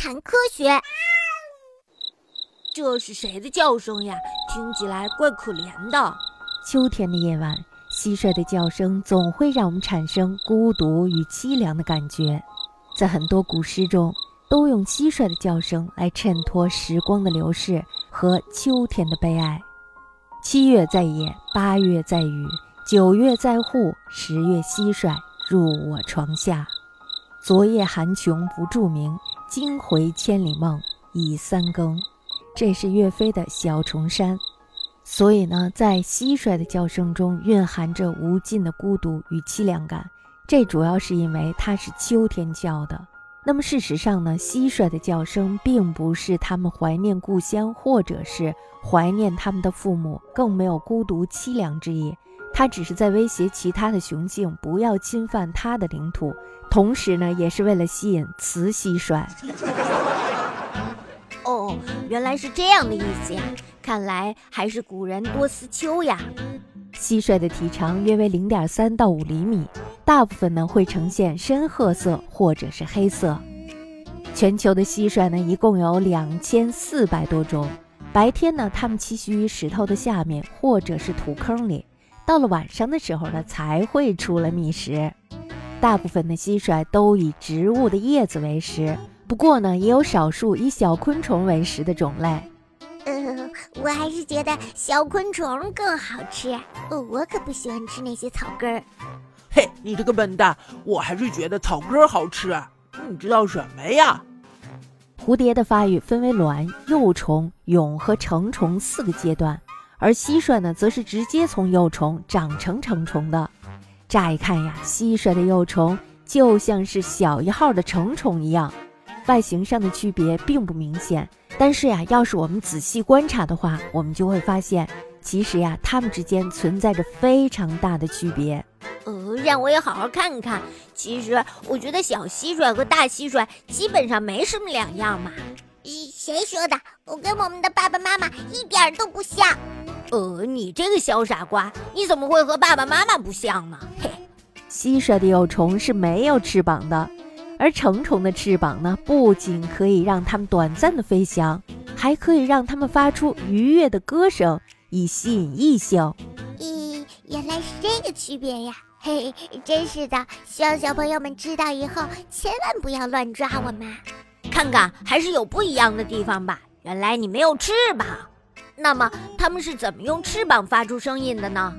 谈科学。这是谁的叫声呀？听起来怪可怜的。秋天的夜晚，蟋蟀的叫声总会让我们产生孤独与凄凉的感觉。在很多古诗中，都用蟋蟀的叫声来衬托时光的流逝和秋天的悲哀。七月在野，八月在雨，九月在户，十月蟋蟀入我床下。昨夜寒琼不著名，惊回千里梦，已三更。这是岳飞的小重山。所以呢，在蟋蟀的叫声中蕴含着无尽的孤独与凄凉感。这主要是因为它是秋天叫的。那么事实上呢，蟋蟀的叫声并不是他们怀念故乡，或者是怀念他们的父母，更没有孤独凄凉之意。它只是在威胁其他的雄性不要侵犯它的领土，同时呢，也是为了吸引雌蟋蟀。哦，原来是这样的意思呀！看来还是古人多思秋呀。蟋蟀的体长约为零点三到五厘米，大部分呢会呈现深褐色或者是黑色。全球的蟋蟀呢一共有两千四百多种。白天呢，它们栖息于石头的下面或者是土坑里，到了晚上的时候呢才会出来觅食。大部分的蟋蟀都以植物的叶子为食。不过呢，也有少数以小昆虫为食的种类。呃，我还是觉得小昆虫更好吃。我可不喜欢吃那些草根儿。嘿，你这个笨蛋！我还是觉得草根儿好吃。你知道什么呀？蝴蝶的发育分为卵、幼虫、蛹和成虫四个阶段，而蟋蟀呢，则是直接从幼虫长成成虫的。乍一看呀，蟋蟀的幼虫就像是小一号的成虫一样。外形上的区别并不明显，但是呀，要是我们仔细观察的话，我们就会发现，其实呀，它们之间存在着非常大的区别。呃，让我也好好看看。其实我觉得小蟋蟀和大蟋蟀基本上没什么两样嘛。咦，谁说的？我跟我们的爸爸妈妈一点都不像。呃，你这个小傻瓜，你怎么会和爸爸妈妈不像呢？嘿，蟋蟀的幼虫是没有翅膀的。而成虫的翅膀呢，不仅可以让它们短暂的飞翔，还可以让它们发出愉悦的歌声，以吸引异性。咦，原来是这个区别呀！嘿，真是的，希望小朋友们知道以后，千万不要乱抓我们。看看，还是有不一样的地方吧。原来你没有翅膀，那么它们是怎么用翅膀发出声音的呢？